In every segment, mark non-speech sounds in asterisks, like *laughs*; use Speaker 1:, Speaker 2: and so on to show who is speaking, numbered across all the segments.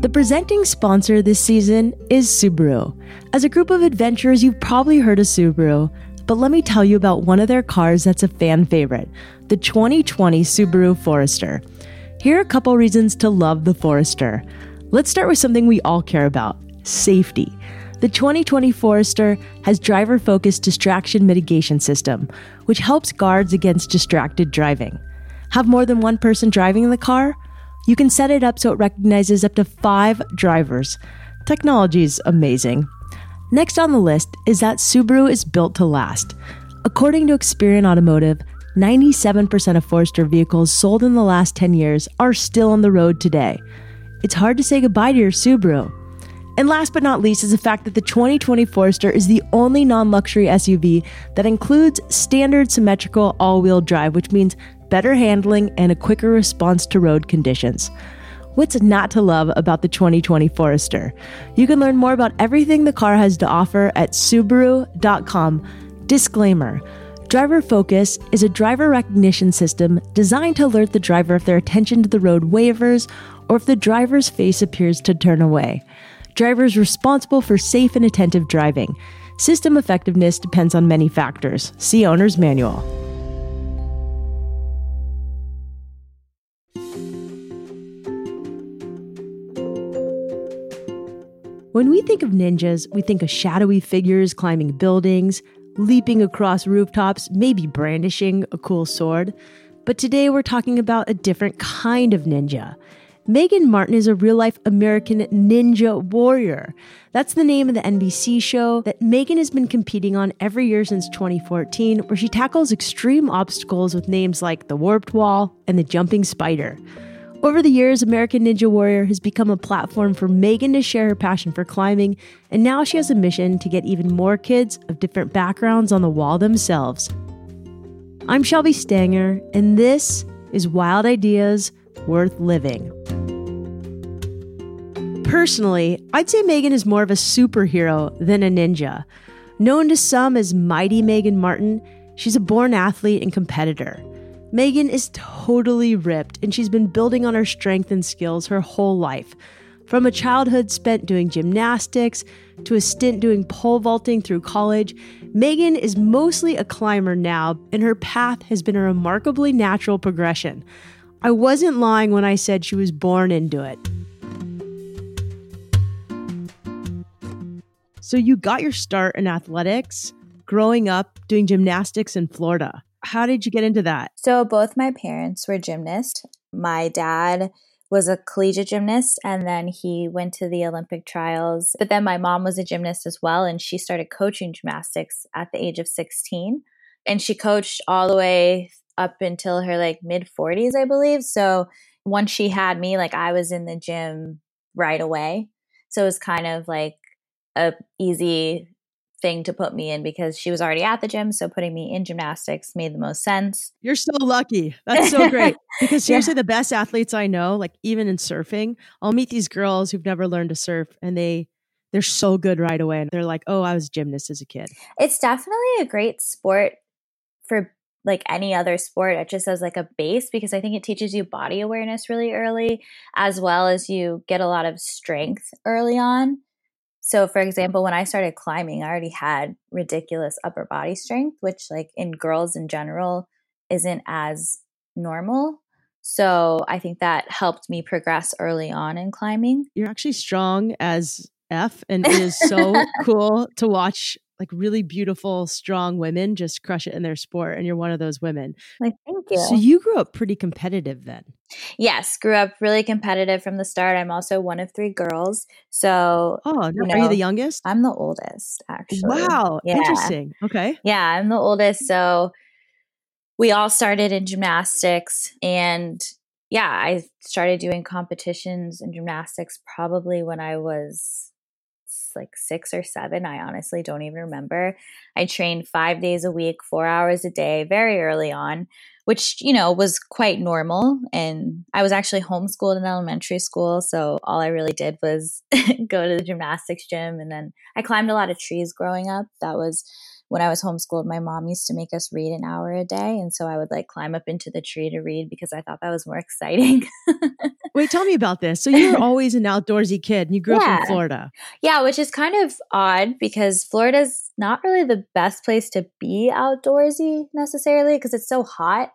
Speaker 1: The presenting sponsor this season is Subaru. As a group of adventurers, you've probably heard of Subaru, but let me tell you about one of their cars that's a fan favorite the 2020 Subaru Forester. Here are a couple reasons to love the Forester. Let's start with something we all care about safety. The 2020 Forester has driver focused distraction mitigation system, which helps guards against distracted driving. Have more than one person driving in the car? You can set it up so it recognizes up to five drivers. Technology is amazing. Next on the list is that Subaru is built to last. According to Experian Automotive, 97% of Forester vehicles sold in the last 10 years are still on the road today. It's hard to say goodbye to your Subaru. And last but not least is the fact that the 2020 Forester is the only non luxury SUV that includes standard symmetrical all wheel drive, which means better handling and a quicker response to road conditions. What's not to love about the 2020 Forester? You can learn more about everything the car has to offer at Subaru.com. Disclaimer Driver Focus is a driver recognition system designed to alert the driver if their attention to the road wavers or if the driver's face appears to turn away. Drivers responsible for safe and attentive driving. System effectiveness depends on many factors. See Owner's Manual. When we think of ninjas, we think of shadowy figures climbing buildings, leaping across rooftops, maybe brandishing a cool sword. But today we're talking about a different kind of ninja. Meagan Martin is a real life American ninja warrior. That's the name of the NBC show that Meagan has been competing on every year since 2014, where she tackles extreme obstacles with names like the Warped Wall and the Jumping Spider. Over the years, American Ninja Warrior has become a platform for Meagan to share her passion for climbing, and now she has a mission to get even more kids of different backgrounds on the wall themselves. I'm Shelby Stanger, and this is Wild Ideas Worth Living. Personally, I'd say Meagan is more of a superhero than a ninja. Known to some as Mighty Meagan Martin, she's a born athlete and competitor. Meagan is totally ripped, and she's been building on her strength and skills her whole life. From a childhood spent doing gymnastics to a stint doing pole vaulting through college, Meagan is mostly a climber now, and her path has been a remarkably natural progression. I wasn't lying when I said she was born into it. So, you got your start in athletics growing up doing gymnastics in Florida. How did you get into that?
Speaker 2: So both my parents were gymnasts. My dad was a collegiate gymnast and then he went to the Olympic trials. But then my mom was a gymnast as well and she started coaching gymnastics at the age of 16. And she coached all the way up until her like mid 40s, I believe. So once she had me, like I was in the gym right away. So it was kind of like a easy thing to put me in because she was already at the gym. So putting me in gymnastics made the most sense.
Speaker 1: You're so lucky. That's so great. *laughs* Because seriously, yeah. the best athletes I know, like even in surfing, I'll meet these girls who've never learned to surf and they they're so good right away. And they're like, oh, I was gymnast as a kid.
Speaker 2: It's definitely a great sport for like any other sport. It just as like a base because I think it teaches you body awareness really early, as well as you get a lot of strength early on. So, for example, when I started climbing, I already had ridiculous upper body strength, which, like, in girls in general, isn't as normal. So, I think that helped me progress early on in climbing.
Speaker 1: You're actually strong as F, and it is so *laughs* cool to watch like really beautiful, strong women just crush it in their sport. And you're one of those women.
Speaker 2: Like, thank you.
Speaker 1: So you grew up pretty competitive then.
Speaker 2: Yes, grew up really competitive from the start. I'm also one of three girls. So,
Speaker 1: oh, no, you know, are you the youngest?
Speaker 2: I'm the oldest, actually.
Speaker 1: Wow, yeah. interesting. Okay.
Speaker 2: Yeah, I'm the oldest. So we all started in gymnastics and yeah, I started doing competitions in gymnastics probably when I was like six or seven. I honestly don't even remember. I trained five days a week, four hours a day, very early on, which, you know, was quite normal. And I was actually homeschooled in elementary school. So all I really did was *laughs* go to the gymnastics gym. And then I climbed a lot of trees growing up. That was when I was homeschooled, my mom used to make us read an hour a day. And so I would like climb up into the tree to read because I thought that was more exciting. *laughs*
Speaker 1: Wait, tell me about this. So you were always an outdoorsy kid and you grew yeah. up in Florida.
Speaker 2: Yeah, which is kind of odd because Florida's not really the best place to be outdoorsy necessarily because it's so hot.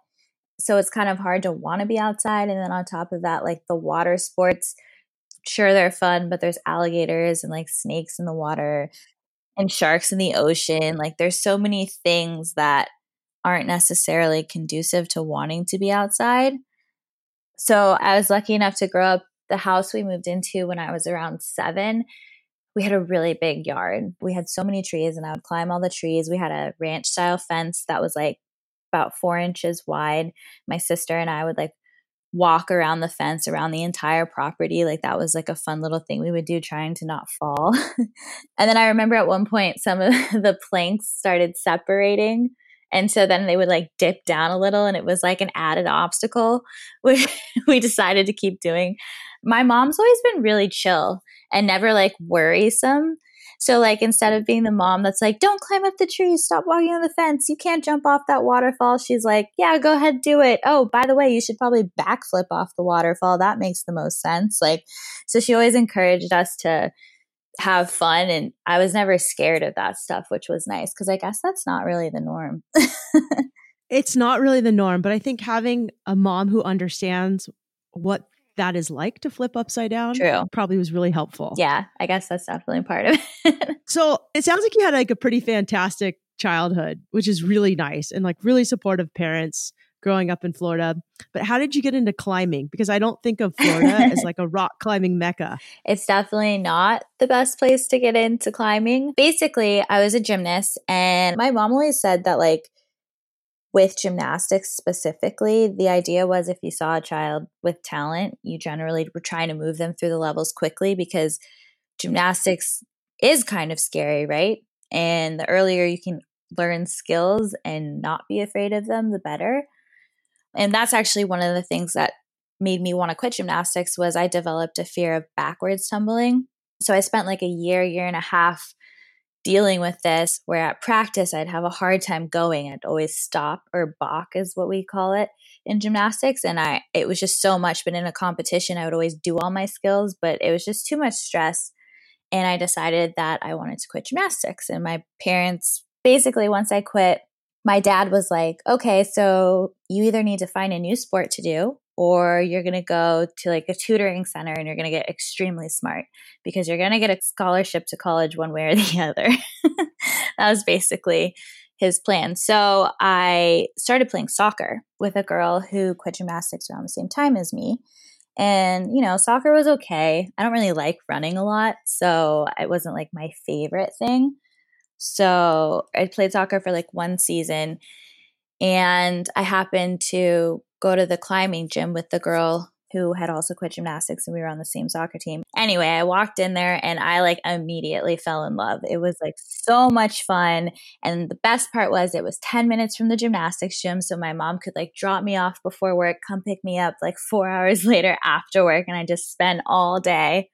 Speaker 2: So it's kind of hard to want to be outside. And then on top of that, like the water sports, sure, they're fun, but there's alligators and like snakes in the water and sharks in the ocean. Like there's so many things that aren't necessarily conducive to wanting to be outside. So I was lucky enough to grow up the house we moved into when I was around seven. We had a really big yard. We had so many trees, and I would climb all the trees. We had a ranch style fence that was like about four inches wide. My sister and I would like walk around the fence around the entire property. Like that was like a fun little thing we would do trying to not fall. *laughs* and then I remember at one point some of *laughs* the planks started separating and so then they would like dip down a little and it was like an added obstacle, *laughs* which we decided to keep doing. My mom's always been really chill and never like worrisome. So, like, instead of being the mom that's like, don't climb up the tree, stop walking on the fence, you can't jump off that waterfall, she's like, yeah, go ahead, do it. Oh, by the way, you should probably backflip off the waterfall. That makes the most sense. Like, so she always encouraged us to have fun and I was never scared of that stuff, which was nice because I guess that's not really the norm. *laughs*
Speaker 1: it's not really the norm, but I think having a mom who understands what that is like to flip upside down
Speaker 2: True.
Speaker 1: probably was really helpful.
Speaker 2: Yeah, I guess that's definitely part of it. *laughs*
Speaker 1: so it sounds like you had like a pretty fantastic childhood, which is really nice and like really supportive parents growing up in Florida. But how did you get into climbing? Because I don't think of Florida as *laughs* like a rock climbing mecca.
Speaker 2: It's definitely not the best place to get into climbing. Basically, I was a gymnast, and my mom always said that, like, with gymnastics specifically, the idea was if you saw a child with talent, you generally were trying to move them through the levels quickly because gymnastics is kind of scary, right? And the earlier you can learn skills and not be afraid of them, the better. And that's actually one of the things that made me want to quit gymnastics was I developed a fear of backwards tumbling. So I spent like a year, year and a half dealing with this where at practice I'd have a hard time going. I'd always stop or balk is what we call it in gymnastics and I it was just so much but in a competition I would always do all my skills but it was just too much stress and I decided that I wanted to quit gymnastics and my parents basically once I quit my dad was like, okay, so you either need to find a new sport to do or you're going to go to like a tutoring center and you're going to get extremely smart because you're going to get a scholarship to college one way or the *laughs* other. that was basically his plan. So I started playing soccer with a girl who quit gymnastics around the same time as me. And, you know, soccer was okay. I don't really like running a lot. So it wasn't like my favorite thing. So I played soccer for like one season and I happened to go to the climbing gym with the girl who had also quit gymnastics and we were on the same soccer team. Anyway, I walked in there and I like immediately fell in love. It was like so much fun. And the best part was it was 10 minutes from the gymnastics gym. So my mom could like drop me off before work, come pick me up like four *laughs* hours later after work. And I just spent all day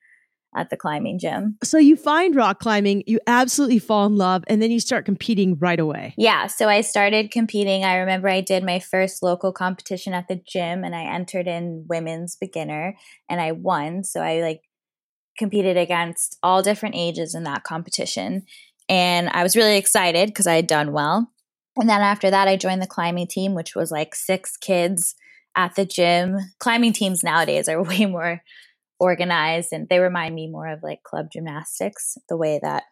Speaker 2: at the climbing gym.
Speaker 1: So you find rock climbing, you absolutely fall in love, and then you start competing right away.
Speaker 2: Yeah. So I started competing. I remember I did my first local competition at the gym and I entered in women's beginner and I won. So I like competed against all different ages in that competition. And I was really excited because I had done well. And then after that, I joined the climbing team, which was like six kids at the gym. Climbing teams nowadays are *laughs* way more organized and they remind me more of like club gymnastics, the way that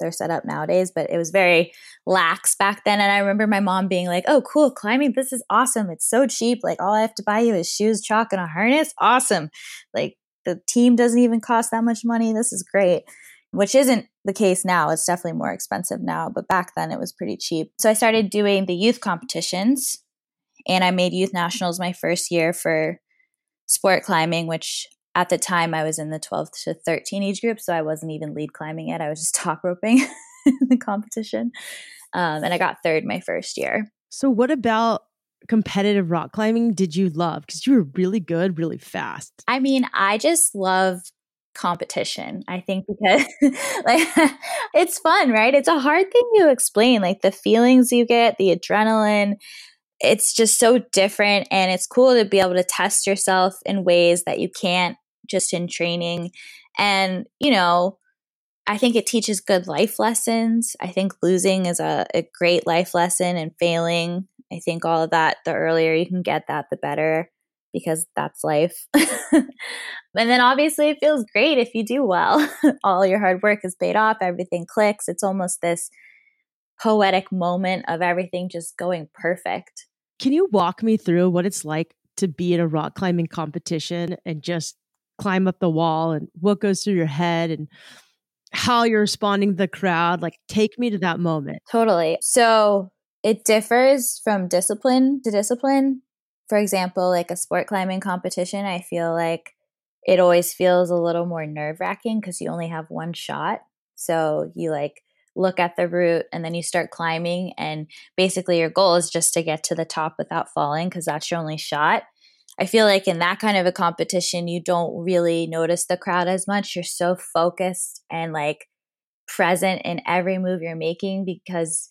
Speaker 2: they're set up nowadays, but it was very lax back then. And I remember my mom being like, Oh, cool, climbing, this is awesome. It's so cheap. Like, all I have to buy you is shoes, chalk, and a harness. Awesome. Like, the team doesn't even cost that much money. This is great, which isn't the case now. It's definitely more expensive now, but back then it was pretty cheap. So I started doing the youth competitions and I made youth nationals my first year for sport climbing, which at the time I was in the 12 to 13 age group, so I wasn't even lead climbing yet. I was just *laughs* top roping *laughs* in the competition. Um, and I got third my first year.
Speaker 1: So, what about competitive rock climbing did you love? Because you were really good, really fast.
Speaker 2: I mean, I just love competition. I think because *laughs* like it's fun, right? It's a hard thing to explain, like the feelings you get, the adrenaline, it's just so different and it's cool to be able to test yourself in ways that you can't just in training. And, you know, I think it teaches good life lessons. I think losing is a, a great life lesson and failing. I think all of that, the earlier you can get that, the better because that's life. *laughs* and then obviously it feels great if you do well. *laughs* all your hard work is paid off, everything clicks. It's almost this poetic moment of everything just going perfect.
Speaker 1: Can you walk me through what it's like to be in a rock climbing competition and just climb up the wall and what goes through your head and how you're responding to the crowd. Like, take me to that moment.
Speaker 2: Totally. So it differs from discipline to discipline. For example, like a sport climbing competition, I feel like it always feels a little more nerve wracking because you only have one shot. So you like look at the route and then you start climbing. And basically, your goal is just to get to the top without falling because that's your only shot. I feel like in that kind of a competition, you don't really notice the crowd as much. You're so focused and like present in every move you're making because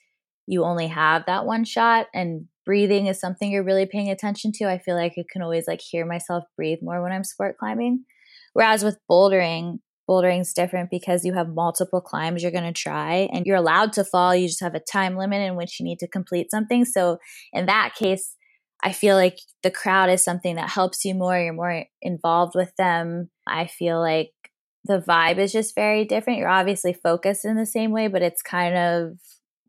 Speaker 2: you only have that one shot and breathing is something you're really paying attention to. I feel like I can always like hear myself breathe more when I'm sport climbing. Whereas with bouldering, bouldering's different because you have multiple climbs you're going to try and you're allowed to fall. You just have a time limit in which you need to complete something. So in that case, I feel like the crowd is something that helps you more. You're more involved with them. I feel like the vibe is just very different. You're obviously focused in the same way, but it's kind of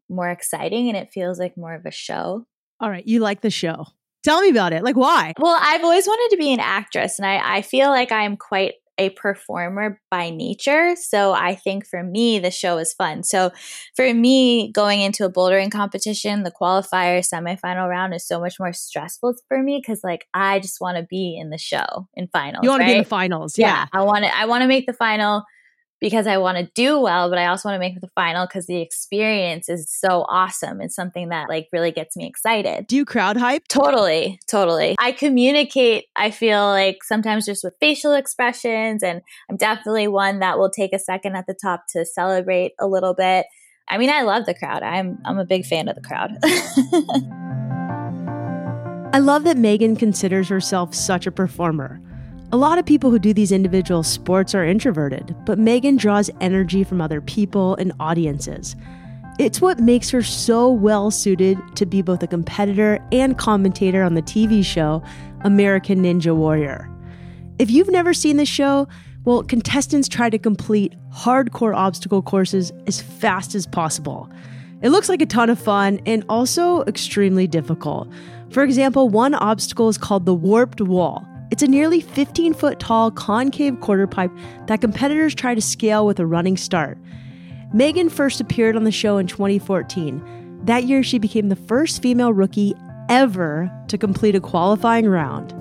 Speaker 2: more exciting and it feels like more of a show.
Speaker 1: All right. You like the show. Tell me about it. Like, why?
Speaker 2: Well, I've always wanted to be an actress, and I, I feel like I'm quite a performer by nature. So I think for me, the show is fun. So for me, going into a bouldering competition, the qualifier semifinal round is so much more stressful for me because like I just want to be in the show in finals.
Speaker 1: You want
Speaker 2: right?
Speaker 1: to be in the finals. Yeah. yeah
Speaker 2: I want to, I want to make the final because I want to do well, but I also want to make the final because the experience is so awesome. It's something that like really gets me excited.
Speaker 1: Do you crowd hype?
Speaker 2: Totally, totally. I communicate, I feel like sometimes just with facial expressions, and I'm definitely one that will take a second at the top to celebrate a little bit. I mean, I love the crowd. I'm I'm a big fan of the crowd. *laughs*
Speaker 1: I love that Meagan considers herself such a performer. A lot of people who do these individual sports are introverted, but Meagan draws energy from other people and audiences. It's what makes her so well suited to be both a competitor and commentator on the TV show American Ninja Warrior. If you've never seen the show, well, contestants try to complete hardcore obstacle courses as fast as possible. It looks like a ton of fun and also extremely difficult. For example, one obstacle is called the Warped Wall. It's a nearly 15 foot tall concave quarter pipe that competitors try to scale with a running start. Meagan first appeared on the show in 2014. That year, she became the first female rookie ever to complete a qualifying round.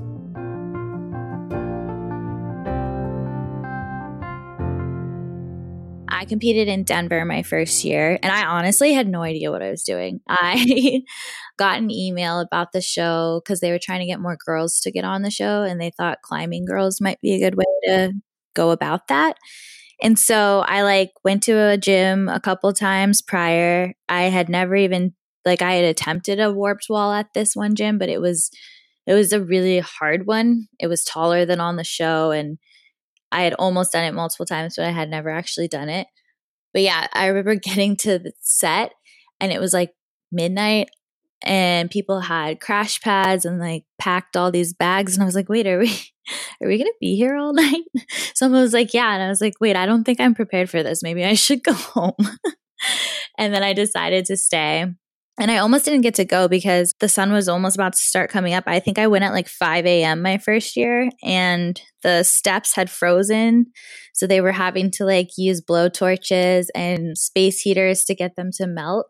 Speaker 2: I competed in Denver my first year, and I honestly had no idea what I was doing. I *laughs* got an email about the show because they were trying to get more girls to get on the show, and they thought climbing girls might be a good way to go about that. And so I like went to a gym a couple times prior. I had never even like I had attempted a warped wall at this one gym, but it was it was a really hard one. It was taller than on the show and I had almost done it multiple times, but I had never actually done it. But yeah, I remember *laughs* getting to the set and it was like midnight and people had crash pads and like packed all these bags and I was like, "Wait, are we *laughs* are we to be here all *laughs* night?" Someone was like, "Yeah." And I was like, "Wait, I don't think I'm prepared for this. Maybe I should *laughs* go home." and then I decided to stay. And I almost didn't get to go because the sun was almost about to start coming up. I think I went at like 5 a.m. my first year and the steps had frozen. So they were having to like use blow torches and space heaters to get them to melt.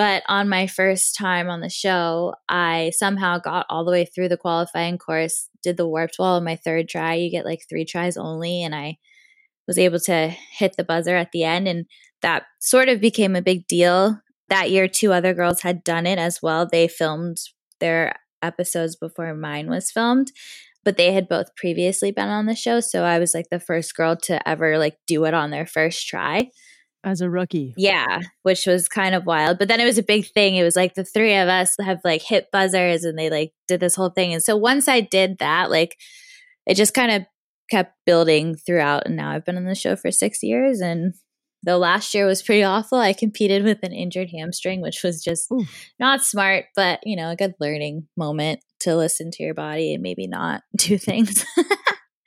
Speaker 2: But on my first time on the show, I somehow got all the way through the qualifying course, did the warped wall on my third try. You get like three tries only. And I was able to hit the buzzer at the end. And that sort of became a big deal that year, two other girls had done it as well. They filmed their episodes before mine was filmed, but they had both previously been on the show. So I was like the first girl to ever like do it on their first try.
Speaker 1: As a rookie.
Speaker 2: Yeah, which was kind of wild. But then it was a big thing. It was like the three of us have like hit buzzers and they like did this whole thing. And so once I did that, like it just kind of kept building throughout. And now I've been on the show for six years. And though last year was pretty awful, I competed with an injured hamstring, which was just Ooh. not smart, but you know, a good learning moment to listen to your body and maybe not *laughs* do things.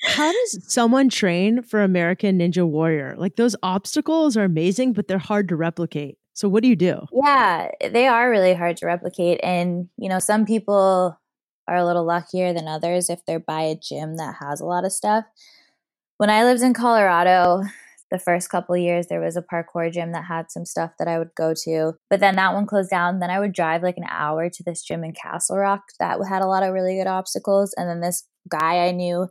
Speaker 1: How does someone train for American Ninja Warrior? Like those obstacles are amazing, but they're hard to replicate. So what do you do?
Speaker 2: Yeah, they are really hard to replicate. And, you know, some people are a little luckier than others if they're by a gym that has a lot of stuff. When I lived in Colorado, the first couple years there was a parkour gym that had some stuff that I would go to. But then that one closed down. Then I would drive like an hour to this gym in Castle Rock that had a lot of really good obstacles. And then this guy I knew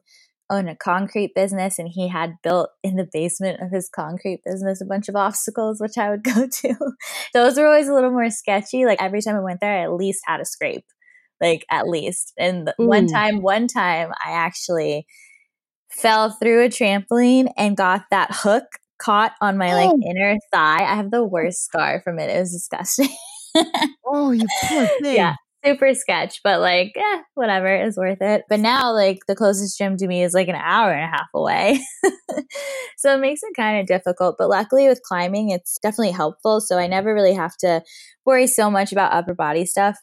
Speaker 2: owned a concrete business and he had built in the basement of his concrete business a bunch of obstacles which I would *laughs* go to. Those were always a little more sketchy. Like every time I went there I at least had a scrape like at least. And Ooh. Hmm. one time, one time I actually fell through a trampoline and got that hook caught on my like oh. inner thigh. I have the worst scar from it. It was disgusting. *laughs*
Speaker 1: oh, you poor thing.
Speaker 2: Yeah. Super sketch, but like, eh, whatever, it's worth it. But now, like, the closest gym to me is like an hour and a half away. *laughs* so it makes it kind of difficult. But luckily, with climbing, it's definitely helpful. So I never really have to worry so much about upper body stuff.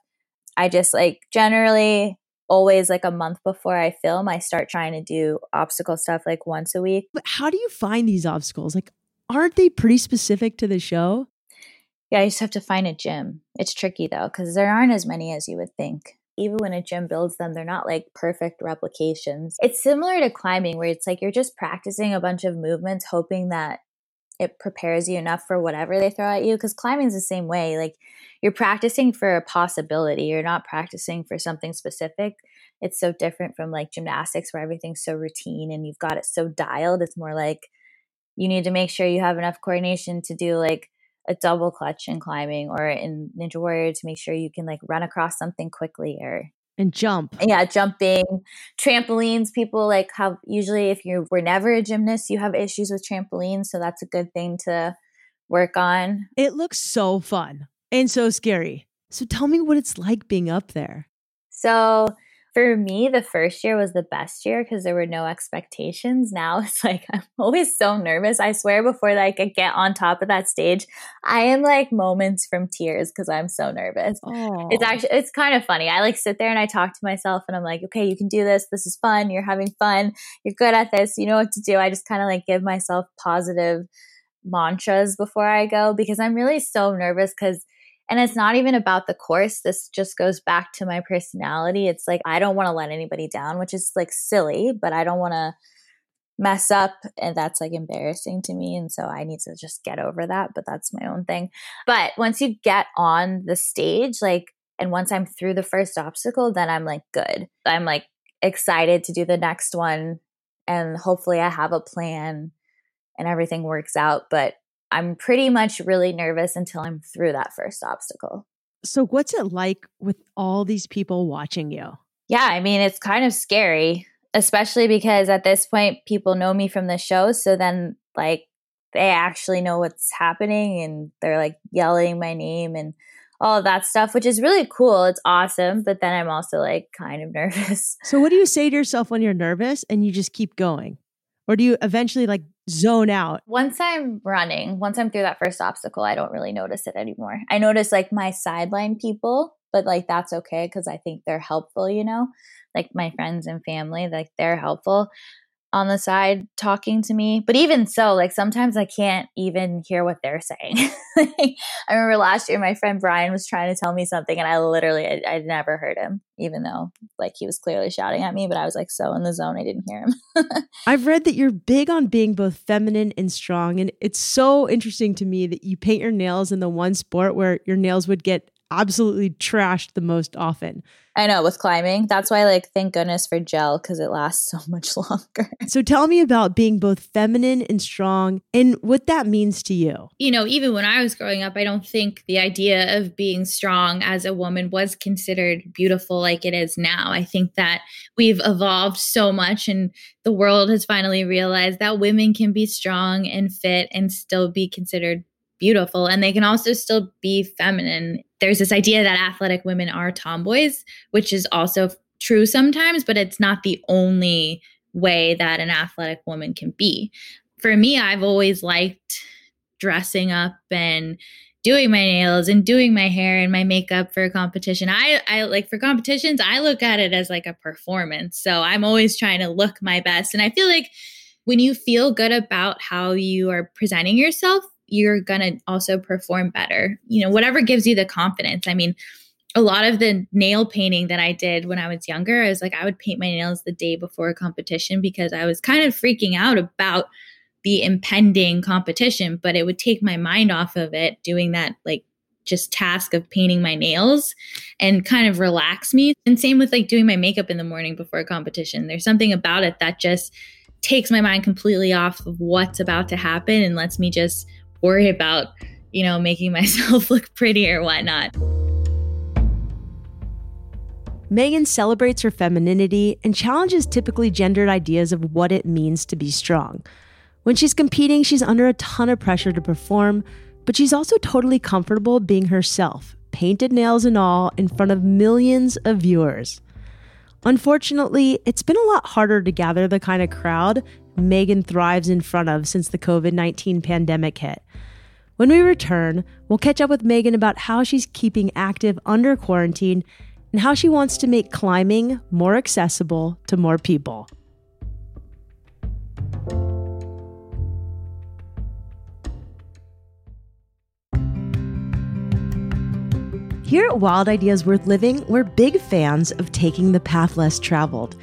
Speaker 2: I just like generally always like a month before I film, I start trying to do obstacle stuff like once a week.
Speaker 1: But how do you find these obstacles? Like, aren't they pretty specific to the show?
Speaker 2: Yeah, I just have to find a gym. It's tricky though, because there aren't as many as you would think. Even when a gym builds them, they're not like perfect replications. It's similar to climbing, where it's like you're just practicing a bunch of movements, hoping that it prepares you enough for whatever they throw at you. Because climbing's the same way. Like, you're practicing for a possibility you're not practicing for something specific it's so different from like gymnastics where everything's so routine and you've got it so dialed it's more like you need to make sure you have enough coordination to do like a double clutch in climbing or in ninja warrior to make sure you can like run across something quickly or
Speaker 1: and jump.
Speaker 2: Yeah, jumping, trampolines. People like have usually if you were never a gymnast, you have issues with trampolines, so that's a good thing to work on.
Speaker 1: It looks so fun and so scary. So tell me what it's like being up there.
Speaker 2: So for me, the first year was the best year because there were no expectations. Now *laughs* it's like I'm always so nervous. I swear before like I get on top of that stage, I am like moments from tears because I'm so nervous. It's actually it's kind of funny. I like sit there and I talk to myself and I'm like, okay, you can do this. This is fun. You're having fun. You're good at this. You know what to do. I just kind of like give myself positive mantras before I go because I'm really so nervous because and it's not even about the course. This just goes back to my personality. It's like, I don't want to let anybody down, which is like silly, but I don't want to mess up. And that's like embarrassing to me. And so I need to just get over that. But that's my own thing. But once you get on the stage, like, and once I'm through the first obstacle, then I'm like, good. I'm like excited to do the next one. And hopefully I have a plan and everything works out. But I'm pretty much really nervous until I'm through that first obstacle.
Speaker 1: So, what's it like with all these people watching you?
Speaker 2: Yeah, I mean, it's kind of scary, especially because at this point, people know me from the show. So then, like, they actually know what's happening and they're like yelling my name and all of that stuff, which is really cool. It's awesome. But then I'm also like kind of *laughs* nervous.
Speaker 1: So, what do you say to yourself when you're nervous and you just keep going? Or do you eventually like zone out?
Speaker 2: Once I'm running, once I'm through that first obstacle, I don't really notice it anymore. I notice like my sideline people, but like that's okay because I think they're helpful, you know? Like my friends and family, like they're helpful on the side talking to me. But even so, like sometimes I can't even hear what they're saying. *laughs* I remember last year my friend Brian was trying to tell me something and I literally I, I never heard him, even though like he was clearly shouting at me, but I was like so in the zone I didn't hear him. *laughs*
Speaker 1: I've read that you're big on being both feminine and strong. And it's so interesting to me that you paint your nails in the one sport where your nails would get absolutely trashed the most often.
Speaker 2: I know with climbing. That's why, like, thank goodness for gel because it lasts so much *laughs* longer.
Speaker 1: So tell me about being both feminine and strong and what that means to you.
Speaker 3: You know, even when I was growing up, I don't think the idea of being strong as a woman was considered beautiful like it is now. I think that we've evolved so much and the world has finally realized that women can be strong and fit and still be considered
Speaker 2: beautiful and they can also still be feminine. There's this idea that athletic women are tomboys, which is also true sometimes, but it's not the only way that an athletic woman can be. For me, I've always liked dressing up and doing my nails and doing my hair and my makeup for a competition. I I like for competitions, I look at it as like a performance. So I'm always trying to look my best and I feel like when you feel good about how you are presenting yourself, you're going to also perform better. You know, whatever gives you the confidence. I mean, a lot of the nail painting that I did when I was younger, I was like, I would paint my nails the day before a competition because I was kind of freaking out about the impending competition, but it would take my mind off of it doing that, like, just task of painting my nails and kind of relax me. And same with like doing my makeup in the morning before a competition. There's something about it that just takes my mind completely off of what's about to happen and lets me just worry about, you know, making *laughs* myself look pretty or whatnot.
Speaker 1: Meagan celebrates her femininity and challenges typically gendered ideas of what it means to be strong. When she's competing, she's under a ton of pressure to perform, but she's also totally comfortable being herself, painted nails and all, in front of millions of viewers. Unfortunately, it's been a lot harder to gather the kind of crowd Meagan thrives in front of since the COVID 19 pandemic hit. When we return, we'll catch up with Meagan about how she's keeping active under quarantine and how she wants to make climbing more accessible to more people. Here at Wild Ideas Worth Living, we're big fans of taking the path less traveled.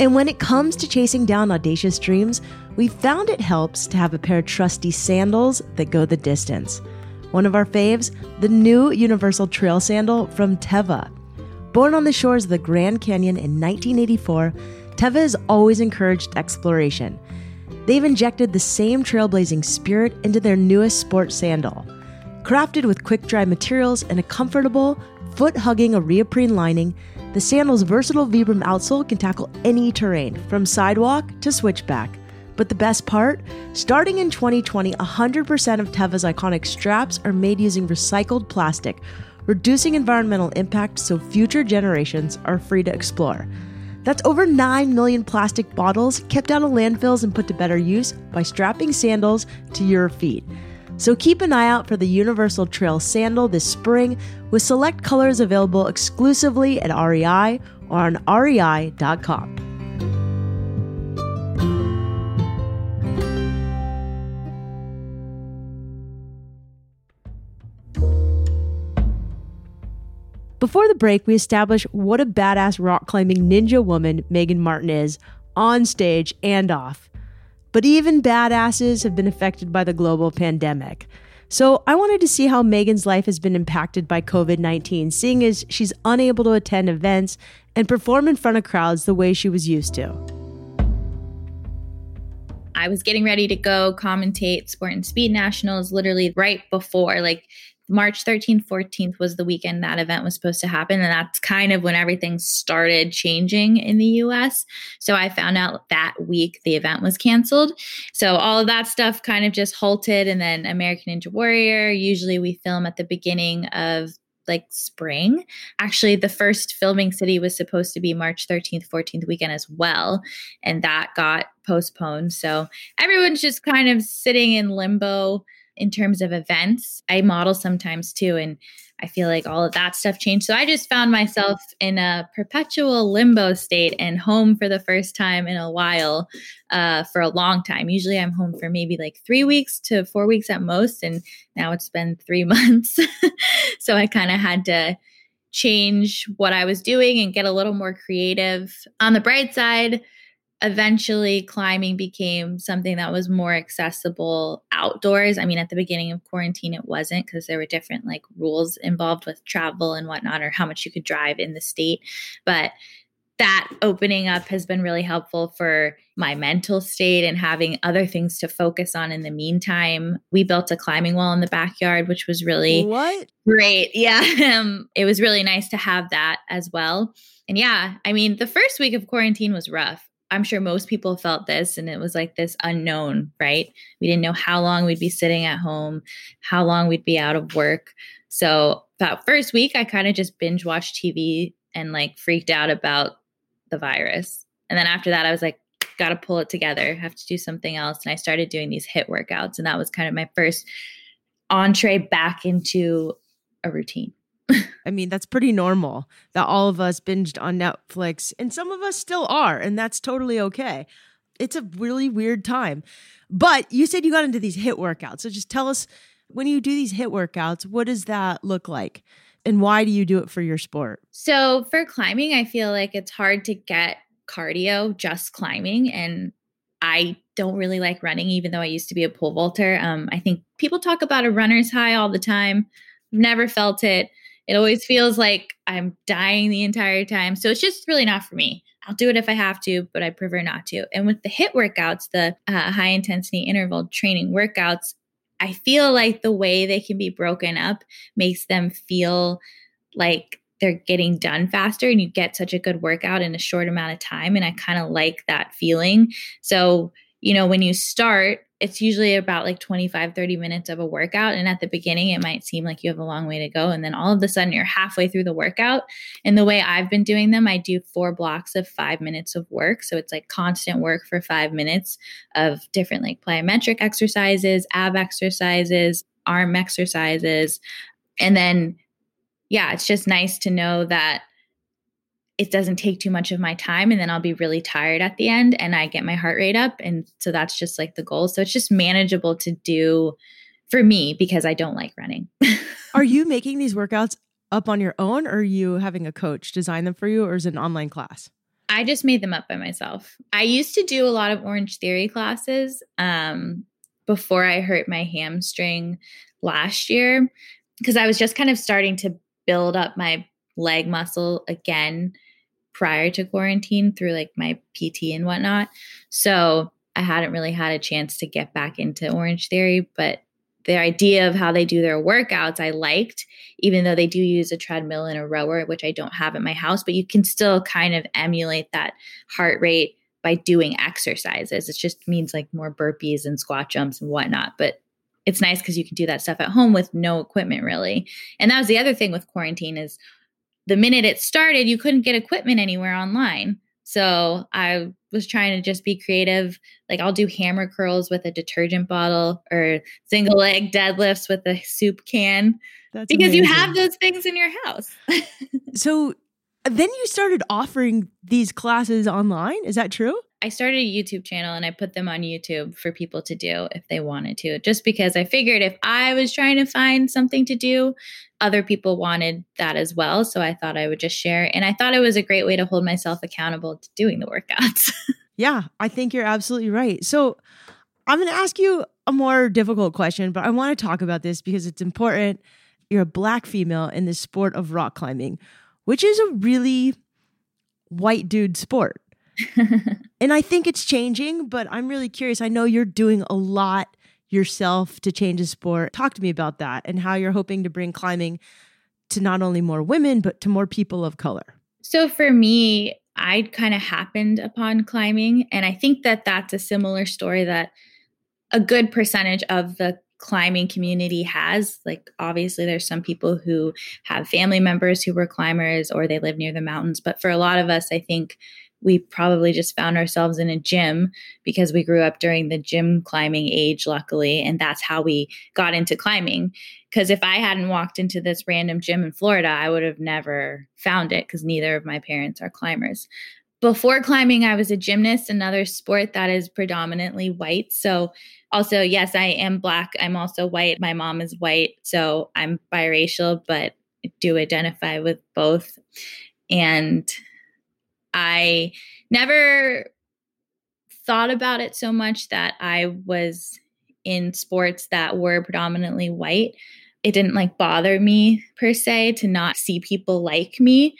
Speaker 1: And when it comes to chasing down audacious dreams, we found it helps to have a pair of trusty sandals that go the distance. One of our faves, the new Universal Trail Sandal from Teva. Born on the shores of the Grand Canyon in 1984, Teva has always encouraged exploration. They've injected the same trailblazing spirit into their newest sport sandal. Crafted with quick dry materials and a comfortable, foot hugging Areoprene lining, the sandal's versatile Vibram outsole can tackle any terrain, from sidewalk to switchback. But the best part? Starting in 2020, 100% of Teva's iconic straps are made using recycled plastic, reducing environmental impact so future generations are free to explore. That's over 9 million plastic bottles kept out of landfills and put to better use by strapping sandals to your feet. So keep an eye out for the Universal Trail sandal this spring with select colors available exclusively at REI or on rei.com. Before the break, we established what a badass rock climbing ninja woman Meagan Martin is on stage and off but even badasses have been affected by the global pandemic. So I wanted to see how Meagan's life has been impacted by COVID 19, seeing as she's unable to attend events and perform in front of crowds the way she was used to.
Speaker 2: I was getting ready to go commentate Sport and Speed Nationals literally right before, like March 13th, 14th was the weekend that event was supposed to happen. And that's kind of when everything started changing in the US. So I found out that week the event was canceled. So all of that stuff kind of just halted. And then American Ninja Warrior, usually we film at the beginning of like spring. Actually, the first filming city was supposed to be March 13th, 14th weekend as well. And that got postponed. So everyone's just kind of sitting in limbo in terms of events. I model sometimes too, and I feel like all of that stuff changed. So I just found myself in a perpetual limbo state and home for the first time in a while uh, for a long time. Usually I'm home for maybe like three weeks to four weeks at most. And now it's been three *laughs* months. so I kind of had to change what I was doing and get a little more creative. On the bright side, eventually climbing became something that was more accessible outdoors. I mean, at the beginning of quarantine, it wasn't because there were different like rules involved with travel and whatnot, or how much you could drive in the state. But that opening up has been really helpful for my mental state and having other things to focus on in the meantime. We built a climbing wall in the backyard, which was really
Speaker 1: what
Speaker 2: great. *laughs* Yeah. Um, it was really nice to have that as well. And yeah, I mean, the first week of quarantine was rough I'm sure most people felt this, and it was like this unknown, right? We didn't know how long we'd be sitting at home, how long we'd be out of work. So, that first week, I kind of just binge watched TV and like freaked out about the virus. And then after that, I was like, got to pull it together, have to do something else. And I started doing these HIIT workouts. And that was kind of my first entree back into a routine.
Speaker 1: I mean, that's pretty normal that all of us binged on Netflix, and some of us still are, and that's totally okay. It's a really weird time. But you said you got into these HIIT workouts. So just tell us when you do these HIIT workouts, what does that look like? And why do you do it for your sport?
Speaker 2: So, for climbing, I feel like it's hard to get cardio just climbing. And I don't really like running, even though I used to be a pole vaulter. Um, I think people talk about a runner's high all the time. Never felt it. It always feels like I'm dying the entire time. So it's just really not for me. I'll do it if I have to, but I prefer not to. And with the HIIT workouts, the uh, high intensity interval training workouts, I feel like the way they can be broken up makes them feel like they're getting done faster and you get such a good workout in a short amount of time. And I kind of like that feeling. So, you know, when you start, it's usually about like 25 30 minutes of a workout and at the beginning it might seem like you have a long way to go and then all of a sudden you're halfway through the workout and the way i've been doing them i do four blocks of five minutes of work so it's like constant work for five minutes of different like plyometric exercises ab exercises arm exercises and then yeah it's just nice to know that it doesn't take too much of my time and then I'll be really tired at the end and I get my heart rate up and so that's just like the goal. So it's just manageable to do for me because I don't like running. *laughs*
Speaker 1: are you making these workouts up on your own or are you having a coach design them for you or is it an online class?
Speaker 2: I just made them up by myself. I used to do a lot of Orangetheory classes um, before I hurt my hamstring last year because I was just kind of starting to build up my leg muscle again prior to quarantine through like my PT and whatnot. So I hadn't really had a chance to get back into Orangetheory, but the idea of how they do their workouts I liked, even though they do use a treadmill and a rower, which I don't have at my house, but you can still kind of emulate that heart rate by doing exercises. It just means like more burpees and squat jumps and whatnot. But it's nice because you can do that stuff at home with no equipment really. And that was the other thing with quarantine is the minute it started, you couldn't get equipment anywhere online. So I was trying to just be creative. Like I'll do hammer curls with a detergent bottle or single leg deadlifts with a soup can That's because amazing. you have those things in your house. *laughs*
Speaker 1: so then you started offering these classes online. Is that true?
Speaker 2: I started a YouTube channel and I put them on YouTube for people to do if they wanted to, just because I figured if I was trying to find something to do, other people wanted that as well. So I thought I would just share. And I thought it was a great way to hold myself accountable to doing the workouts. *laughs*
Speaker 1: yeah, I think you're absolutely right. So I'm going to ask you a more difficult question, but I want to talk about this because it's important. You're a black female in the sport of rock climbing, which is a really white dude sport *laughs* and I think it's changing, but I'm really curious. I know you're doing a lot yourself to change the sport. Talk to me about that and how you're hoping to bring climbing to not only more women, but to more people of color.
Speaker 2: So for me, I kind of happened upon climbing. And I think that that's a similar story that a good percentage of the climbing community has. Like, obviously, there's some people who have family members who were climbers or they live near the mountains. But for a lot of us, I think we probably just found ourselves in a gym because we grew up during the gym climbing age, luckily. And that's how we got into climbing. Because if I hadn't walked into this random gym in Florida, I would have never found it because neither of my parents are climbers. Before climbing, I was a gymnast, another sport that is predominantly white. So, also, yes, I am black. I'm also white. My mom is white. So, I'm biracial, but do identify with both. And I never thought about it so much that I was in sports that were predominantly white. It didn't like bother me per se to not see people like me.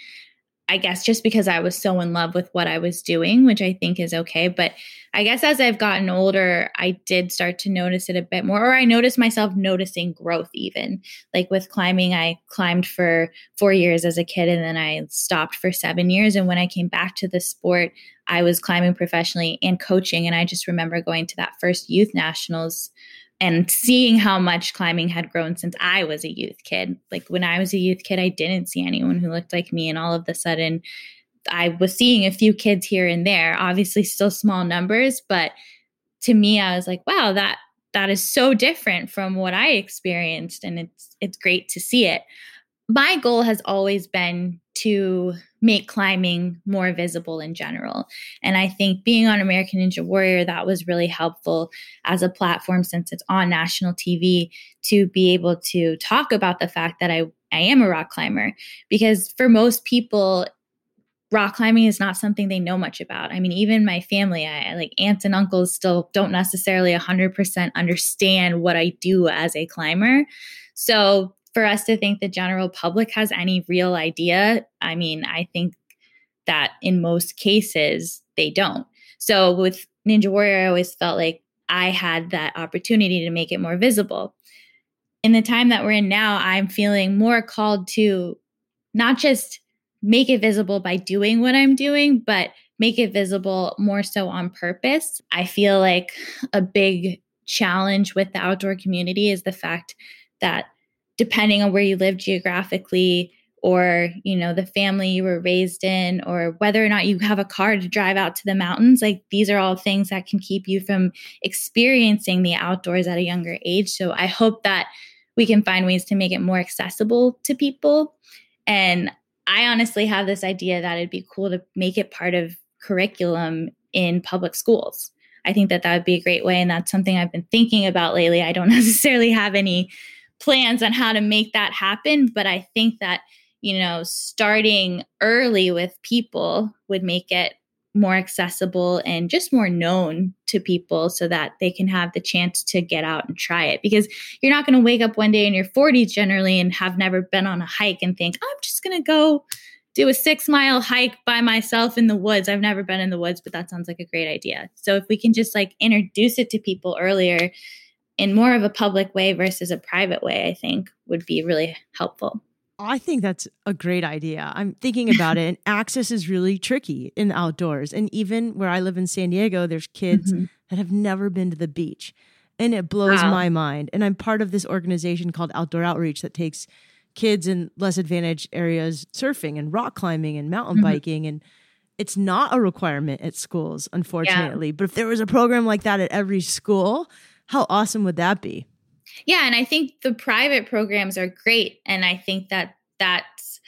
Speaker 2: I guess just because I was so in love with what I was doing, which I think is okay. But I guess as I've gotten older, I did start to notice it a bit more, or I noticed myself noticing growth even. Like with climbing, I climbed for four years as a kid and then I stopped for seven years. And when I came back to the sport, I was climbing professionally and coaching. And I just remember going to that first youth nationals and seeing how much climbing had grown since I was a youth kid. Like when I was a youth kid, I didn't see anyone who looked like me. And all of a sudden, I was seeing a few kids here and there, obviously still small numbers, but to me, I was like, wow, that that is so different from what I experienced. And it's it's great to see it. My goal has always been to make climbing more visible in general. And I think being on American Ninja Warrior, that was really helpful as a platform since it's on national TV to be able to talk about the fact that I, I am a rock climber. Because for most people, rock climbing is not something they know much about. I mean, even my family, I like aunts and uncles still don't necessarily 100% understand what I do as a climber. So for us to think the general public has any real idea, I mean, I think that in most cases they don't. So with Ninja Warrior, I always felt like I had that opportunity to make it more visible. In the time that we're in now, I'm feeling more called to not just make it visible by doing what I'm doing, but make it visible more so on purpose. I feel like a big challenge with the outdoor community is the fact that depending on where you live geographically or you know the family you were raised in or whether or not you have a car to drive out to the mountains like these are all things that can keep you from experiencing the outdoors at a younger age. So i hope that we can find ways to make it more accessible to people. And i honestly have this idea that it'd be cool to make it part of curriculum in public schools. I think that that would be a great way and that's something i've been thinking about lately. I don't *laughs* necessarily have any plans on how to make that happen. But I think that, you know, starting early with people would make it more accessible and just more known to people so that they can have the chance to get out and try it. Because you're not going to wake up one day in your 40s generally and have never been on a hike and think, I'm just going to go do a six mile hike by myself in the woods. I've never been in the woods, but that sounds like a great idea. So if we can just like introduce it to people earlier, in more of a public way versus a private way, I think would be really helpful.
Speaker 1: I think that's a great idea. I'm thinking about it, and *laughs* access is really tricky in the outdoors. And even where I live in San Diego, there's kids mm-hmm. that have never been to the beach. And it blows wow. my mind. And I'm part of this organization called Outdoor Outreach that takes kids in less advantaged areas surfing and rock climbing and mountain mm-hmm. biking. And it's not a requirement at schools, unfortunately. Yeah. But if there was a program like that at every school, how awesome would that be?
Speaker 2: Yeah, and I think the private programs are great and I think that that's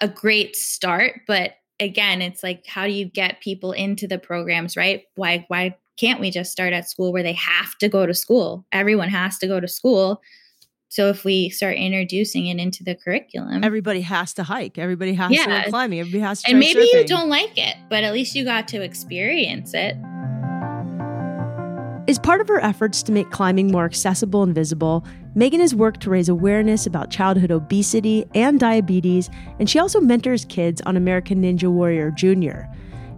Speaker 2: a great start, but again, it's like how do you get people into the programs, right? Why why can't we just start at school where they have to go to school? Everyone has to go to school. So if we start introducing it into the curriculum,
Speaker 1: everybody has to hike. Everybody has yeah. to go climbing. Everybody has to.
Speaker 2: And maybe
Speaker 1: surfing.
Speaker 2: you don't like it, but at least you got to experience it.
Speaker 1: As part of her efforts to make climbing more accessible and visible, Meagan has worked to raise awareness about childhood obesity and diabetes, and she also mentors kids on American Ninja Warrior Junior.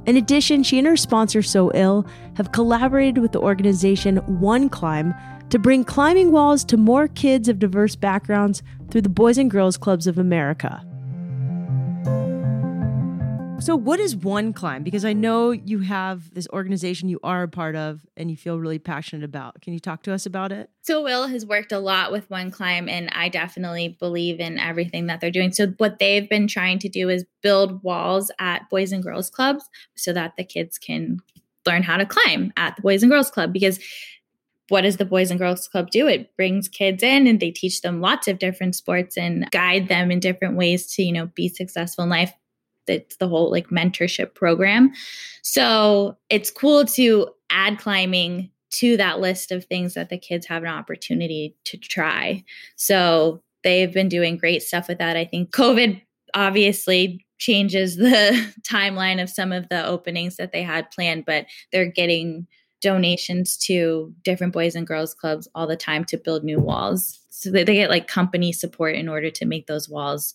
Speaker 1: In addition, she and her sponsor So iLL have collaborated with the organization One Climb to bring climbing walls to more kids of diverse backgrounds through the Boys and Girls Clubs of America. So, what is One Climb? Because I know you have this organization you are a part of and you feel really passionate about. Can you talk to us about it?
Speaker 2: So, Will has worked a lot with One Climb, and I definitely believe in everything that they're doing. So, what they've been trying to do is build walls at Boys and Girls Clubs so that the kids can learn how to climb at the Boys and Girls Club. Because what does the Boys and Girls Club do? It brings kids in and they teach them lots of different sports and guide them in different ways to, you know, be successful in life it's the whole like mentorship program. So it's cool to add climbing to that list of things that the kids have an opportunity to try. So they've been doing great stuff with that. I think COVID obviously changes the *laughs* timeline of some of the openings that they had planned, but they're getting donations to different boys and girls clubs all the time to build new walls. So they, get like company support in order to make those walls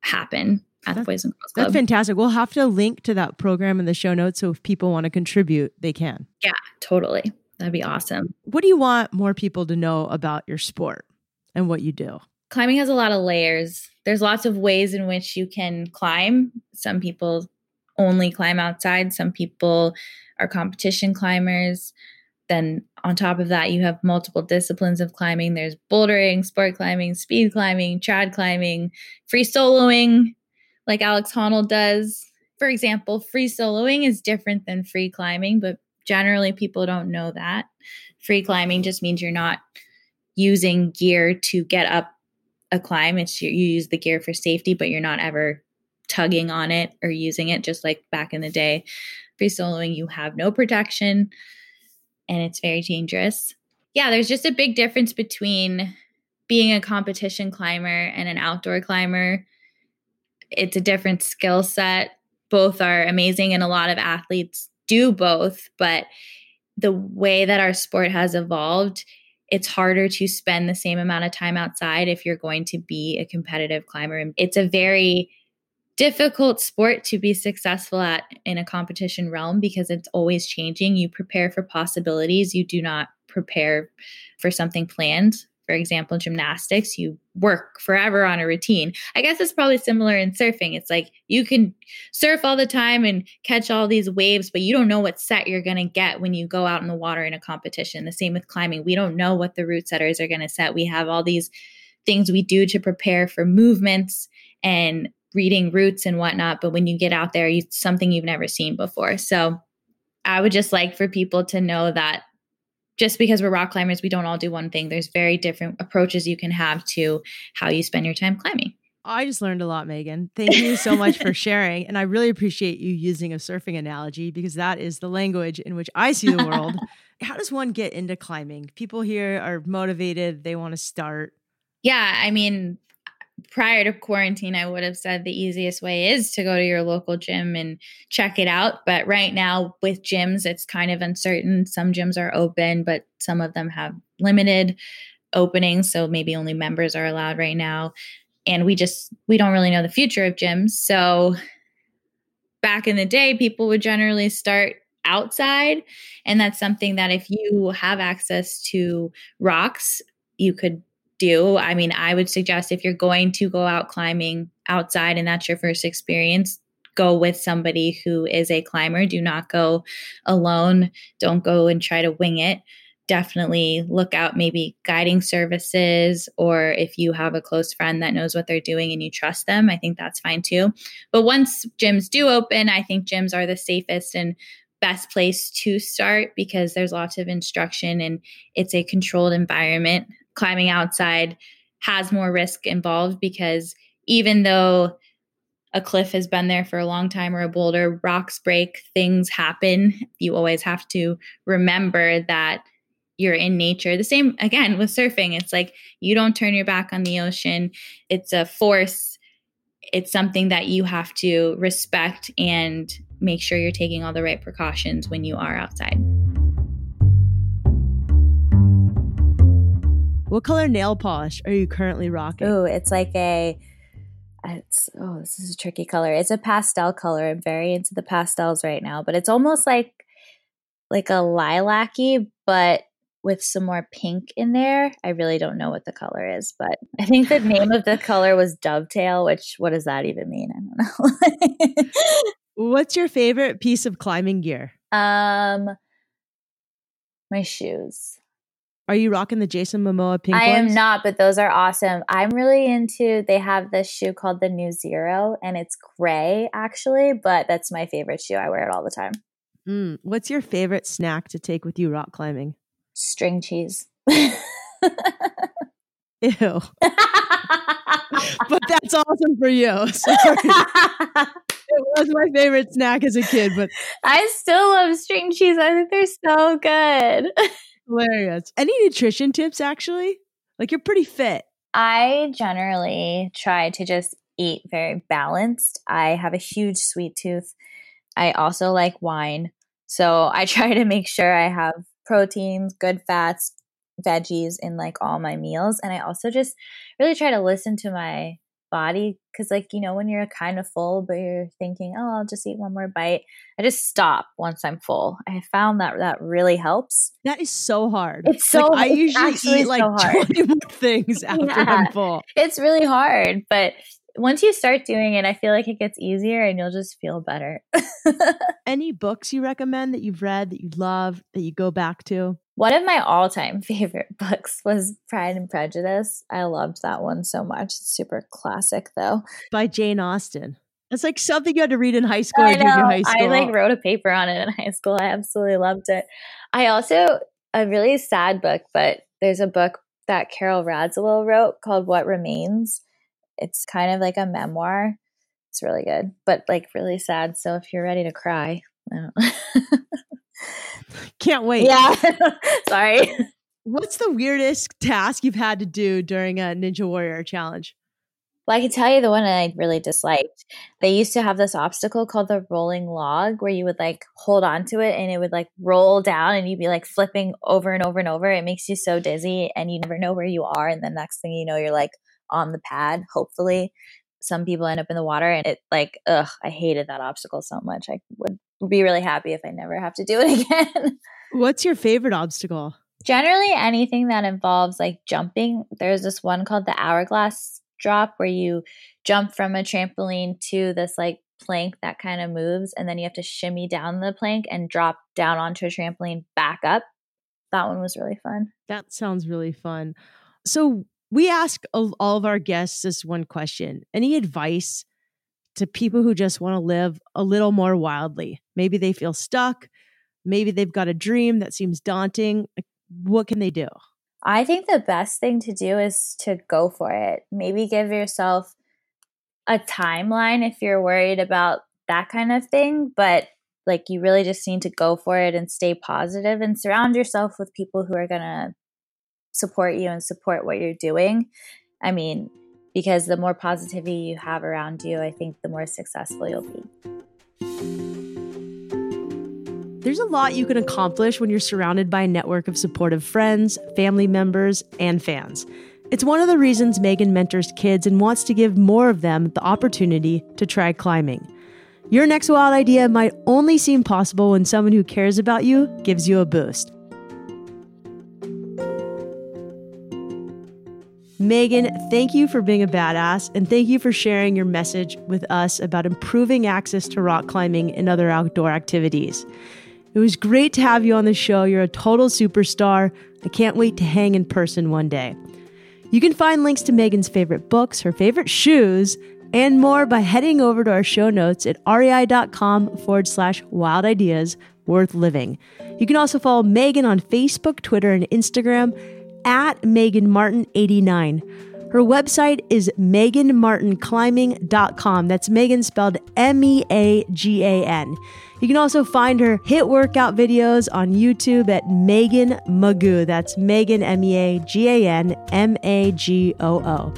Speaker 2: happen at the Boys and Girls Club.
Speaker 1: That's fantastic. We'll have to link to that program in the show notes so if people want to contribute, they can.
Speaker 2: Yeah, totally. That'd be awesome.
Speaker 1: What do you want more people to know about your sport and what you do?
Speaker 2: Climbing has a lot of layers. There's lots of ways in which you can climb. Some people only climb outside, some people are competition climbers. Then, on top of that, you have multiple disciplines of climbing. There's bouldering, sport climbing, speed climbing, trad climbing, free soloing, like Alex Honnold does. For example, free soloing is different than free climbing, but generally people don't know that. Free climbing just means you're not using gear to get up a climb. It's you use the gear for safety, but you're not ever tugging on it or using it just like back in the day. Free soloing, you have no protection and it's very dangerous. Yeah, there's just a big difference between being a competition climber and an outdoor climber. It's a different skill set. Both are amazing, and a lot of athletes do both. But the way that our sport has evolved, it's harder to spend the same amount of time outside if you're going to be a competitive climber. And it's a very difficult sport to be successful at in a competition realm because it's always changing. You prepare for possibilities, you do not prepare for something planned. For example, gymnastics, you work forever on a routine. I guess it's probably similar in surfing. It's like you can surf all the time and catch all these waves, but you don't know what set you're going to get when you go out in the water in a competition. The same with climbing. We don't know what the route setters are going to set. We have all these things we do to prepare for movements and reading routes and whatnot. But when you get out there, it's something you've never seen before. So I would just like for people to know that just because we're rock climbers, we don't all do one thing. There's very different approaches you can have to how you spend your time climbing.
Speaker 1: I just learned a lot, Meagan. Thank you so much for *laughs* sharing. And I really appreciate you using a surfing analogy because that is the language in which I see the world. *laughs* How does one get into climbing? People here are motivated, they want to start.
Speaker 2: Yeah, I mean, prior to quarantine, I would have said the easiest way is to go to your local gym and check it out. But right now, with gyms, it's kind of uncertain. Some gyms are open, but some of them have limited openings. So maybe only members are allowed right now. And we just, we don't really know the future of gyms. So back in the day, people would generally start outside. And that's something that if you have access to rocks, you could do. I mean, I would suggest if you're going to go out climbing outside and that's your first experience, go with somebody who is a climber. Do not go alone. Don't go and try to wing it. Definitely look out maybe guiding services or if you have a close friend that knows what they're doing and you trust them, I think that's fine too. But once gyms do open, I think gyms are the safest and best place to start because there's lots of instruction and it's a controlled environment climbing outside has more risk involved because even though a cliff has been there for a long time or a boulder, rocks break, things happen. You always have to remember that you're in nature. The same again with surfing. It's like you don't turn your back on the ocean. It's a force. It's something that you have to respect and make sure you're taking all the right precautions when you are outside.
Speaker 1: What color nail polish are you currently rocking?
Speaker 4: Oh, it's like a it's oh, this is a tricky color. It's a pastel color. I'm very into the pastels right now, but it's almost like like a lilac-y, but with some more pink in there. I really don't know what the color is, but *laughs* I think the name of the color was dovetail, which what does that even mean? I don't
Speaker 1: know. *laughs* What's your favorite piece of climbing gear?
Speaker 4: Um my shoes.
Speaker 1: Are you rocking the Jason Momoa pink
Speaker 4: I
Speaker 1: ones?
Speaker 4: am not, but those are awesome. I'm really into they have this shoe called the New Zero and it's gray actually, but that's my favorite shoe. I wear it all the time.
Speaker 1: Mm, what's your favorite snack to take with you rock climbing?
Speaker 4: String cheese. *laughs*
Speaker 1: Ew. but that's awesome for you. *laughs* Sorry. it was my favorite snack as a kid, but *laughs*
Speaker 4: I still love string cheese. I think they're so good.
Speaker 1: Hilarious. Any nutrition tips actually? Like you're pretty fit.
Speaker 4: I generally try to just eat very balanced. I have a huge sweet tooth. I also like wine. So I *laughs* try to make sure I have proteins, good fats, veggies in like all my meals. And I also just really try to listen to my
Speaker 2: body because like you know when you're kind of full but you're thinking oh i'll just eat one more bite i just stop once i'm full. I found that that really helps.
Speaker 1: That is so hard.
Speaker 2: It's so
Speaker 1: like, i usually eat like
Speaker 2: so *laughs*
Speaker 1: 20 more things *laughs* after
Speaker 2: Yeah.
Speaker 1: i'm full.
Speaker 2: It's really hard but once you start doing it i feel like it gets easier and you'll just feel better *laughs*
Speaker 1: any books you recommend that you've read that you love that you go back to
Speaker 2: One of my all time *laughs* favorite books was Pride and Prejudice. I loved that one so much. It's super classic, though.
Speaker 1: by jane austen it's like something you had to read in high school
Speaker 2: I know.
Speaker 1: high
Speaker 2: I like wrote a paper on it in high school. I absolutely loved it. I also, a really sad book, but there's a book that Carole Radziwill wrote called What Remains. It's kind of like a memoir. It's really good, but like really sad. So if you're ready to cry, I don't *laughs*
Speaker 1: can't wait
Speaker 2: yeah. *laughs* Sorry.
Speaker 1: what's the weirdest task you've had to do during a ninja warrior challenge
Speaker 2: Well, I can tell you the one I really disliked. They used to have this obstacle called the rolling log where you would like hold on to it and it would like roll down and you'd be like flipping over and over and over. It makes you so dizzy and you never know where you are. And the next thing you know, you're like on the pad, hopefully. Some people end up in the water and it like, ugh, I hated that obstacle so much. I would be really happy if I never have to do it *laughs* again.
Speaker 1: what's your favorite obstacle
Speaker 2: Generally, anything that involves like jumping, there's this one called the hourglass drop where you jump from a trampoline to this like plank that kind of moves, and then you have to shimmy down the plank and drop down onto a trampoline back up. That one was really fun.
Speaker 1: That sounds really fun. So, we ask all of our guests this one question Any advice to people who just want to live a little more wildly? Maybe they feel stuck. Maybe they've got a dream that seems daunting. What can they do?
Speaker 2: I think the best thing to do is to go for it. Maybe give yourself a timeline if you're worried about that kind of thing, but like you really just need to go for it and stay positive and surround yourself with people who are going to support you and support what you're doing. I mean, because the more positivity you have around you, I think the more successful you'll be.
Speaker 1: There's a lot you can accomplish when you're surrounded by a network of supportive friends, family members, and fans. It's one of the reasons Meagan mentors kids and wants to give more of them the opportunity to try climbing. Your next wild idea might only seem possible when someone who cares about you gives you a boost. Meagan, thank you for being a badass and thank you for sharing your message with us about improving access to rock climbing and other outdoor activities. It was great to have you on the show. You're a total superstar. I can't wait to hang in person one day. You can find links to Meagan's favorite books, her favorite shoes, and more by heading over to our show notes at rei.com forward slash wild ideas worth living. You can also follow Meagan on Facebook, Twitter, and Instagram at Meagan Martin 89. Her website is meganmartinclimbing.com. That's Meagan spelled M E A G A N. You can also find her HIIT workout videos on YouTube at Meagan Magoo. That's Meagan M E A G A N M A G O O.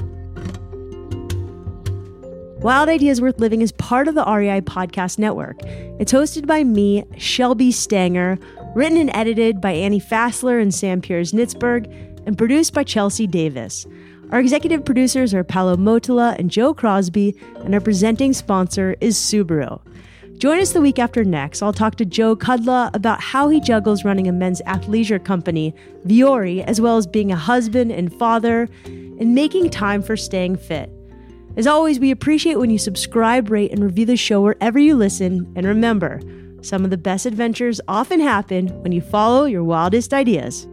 Speaker 1: Wild Ideas Worth Living is part of the REI Podcast Network. It's hosted by me, Shelby Stanger, written and edited by Annie Fassler and Sam Piers Nitzberg, and produced by Chelsea Davis. Our executive producers are Paolo Motola and Joe Crosby, and our presenting sponsor is Subaru. Join us the week after next. I'll talk to Joe Kudla about how he juggles running a men's athleisure company, Vuori, as well as being a husband and father, and making time for staying fit. As always, we appreciate when you subscribe, rate, and review the show wherever you listen. And remember, some of the best adventures often happen when you follow your wildest ideas.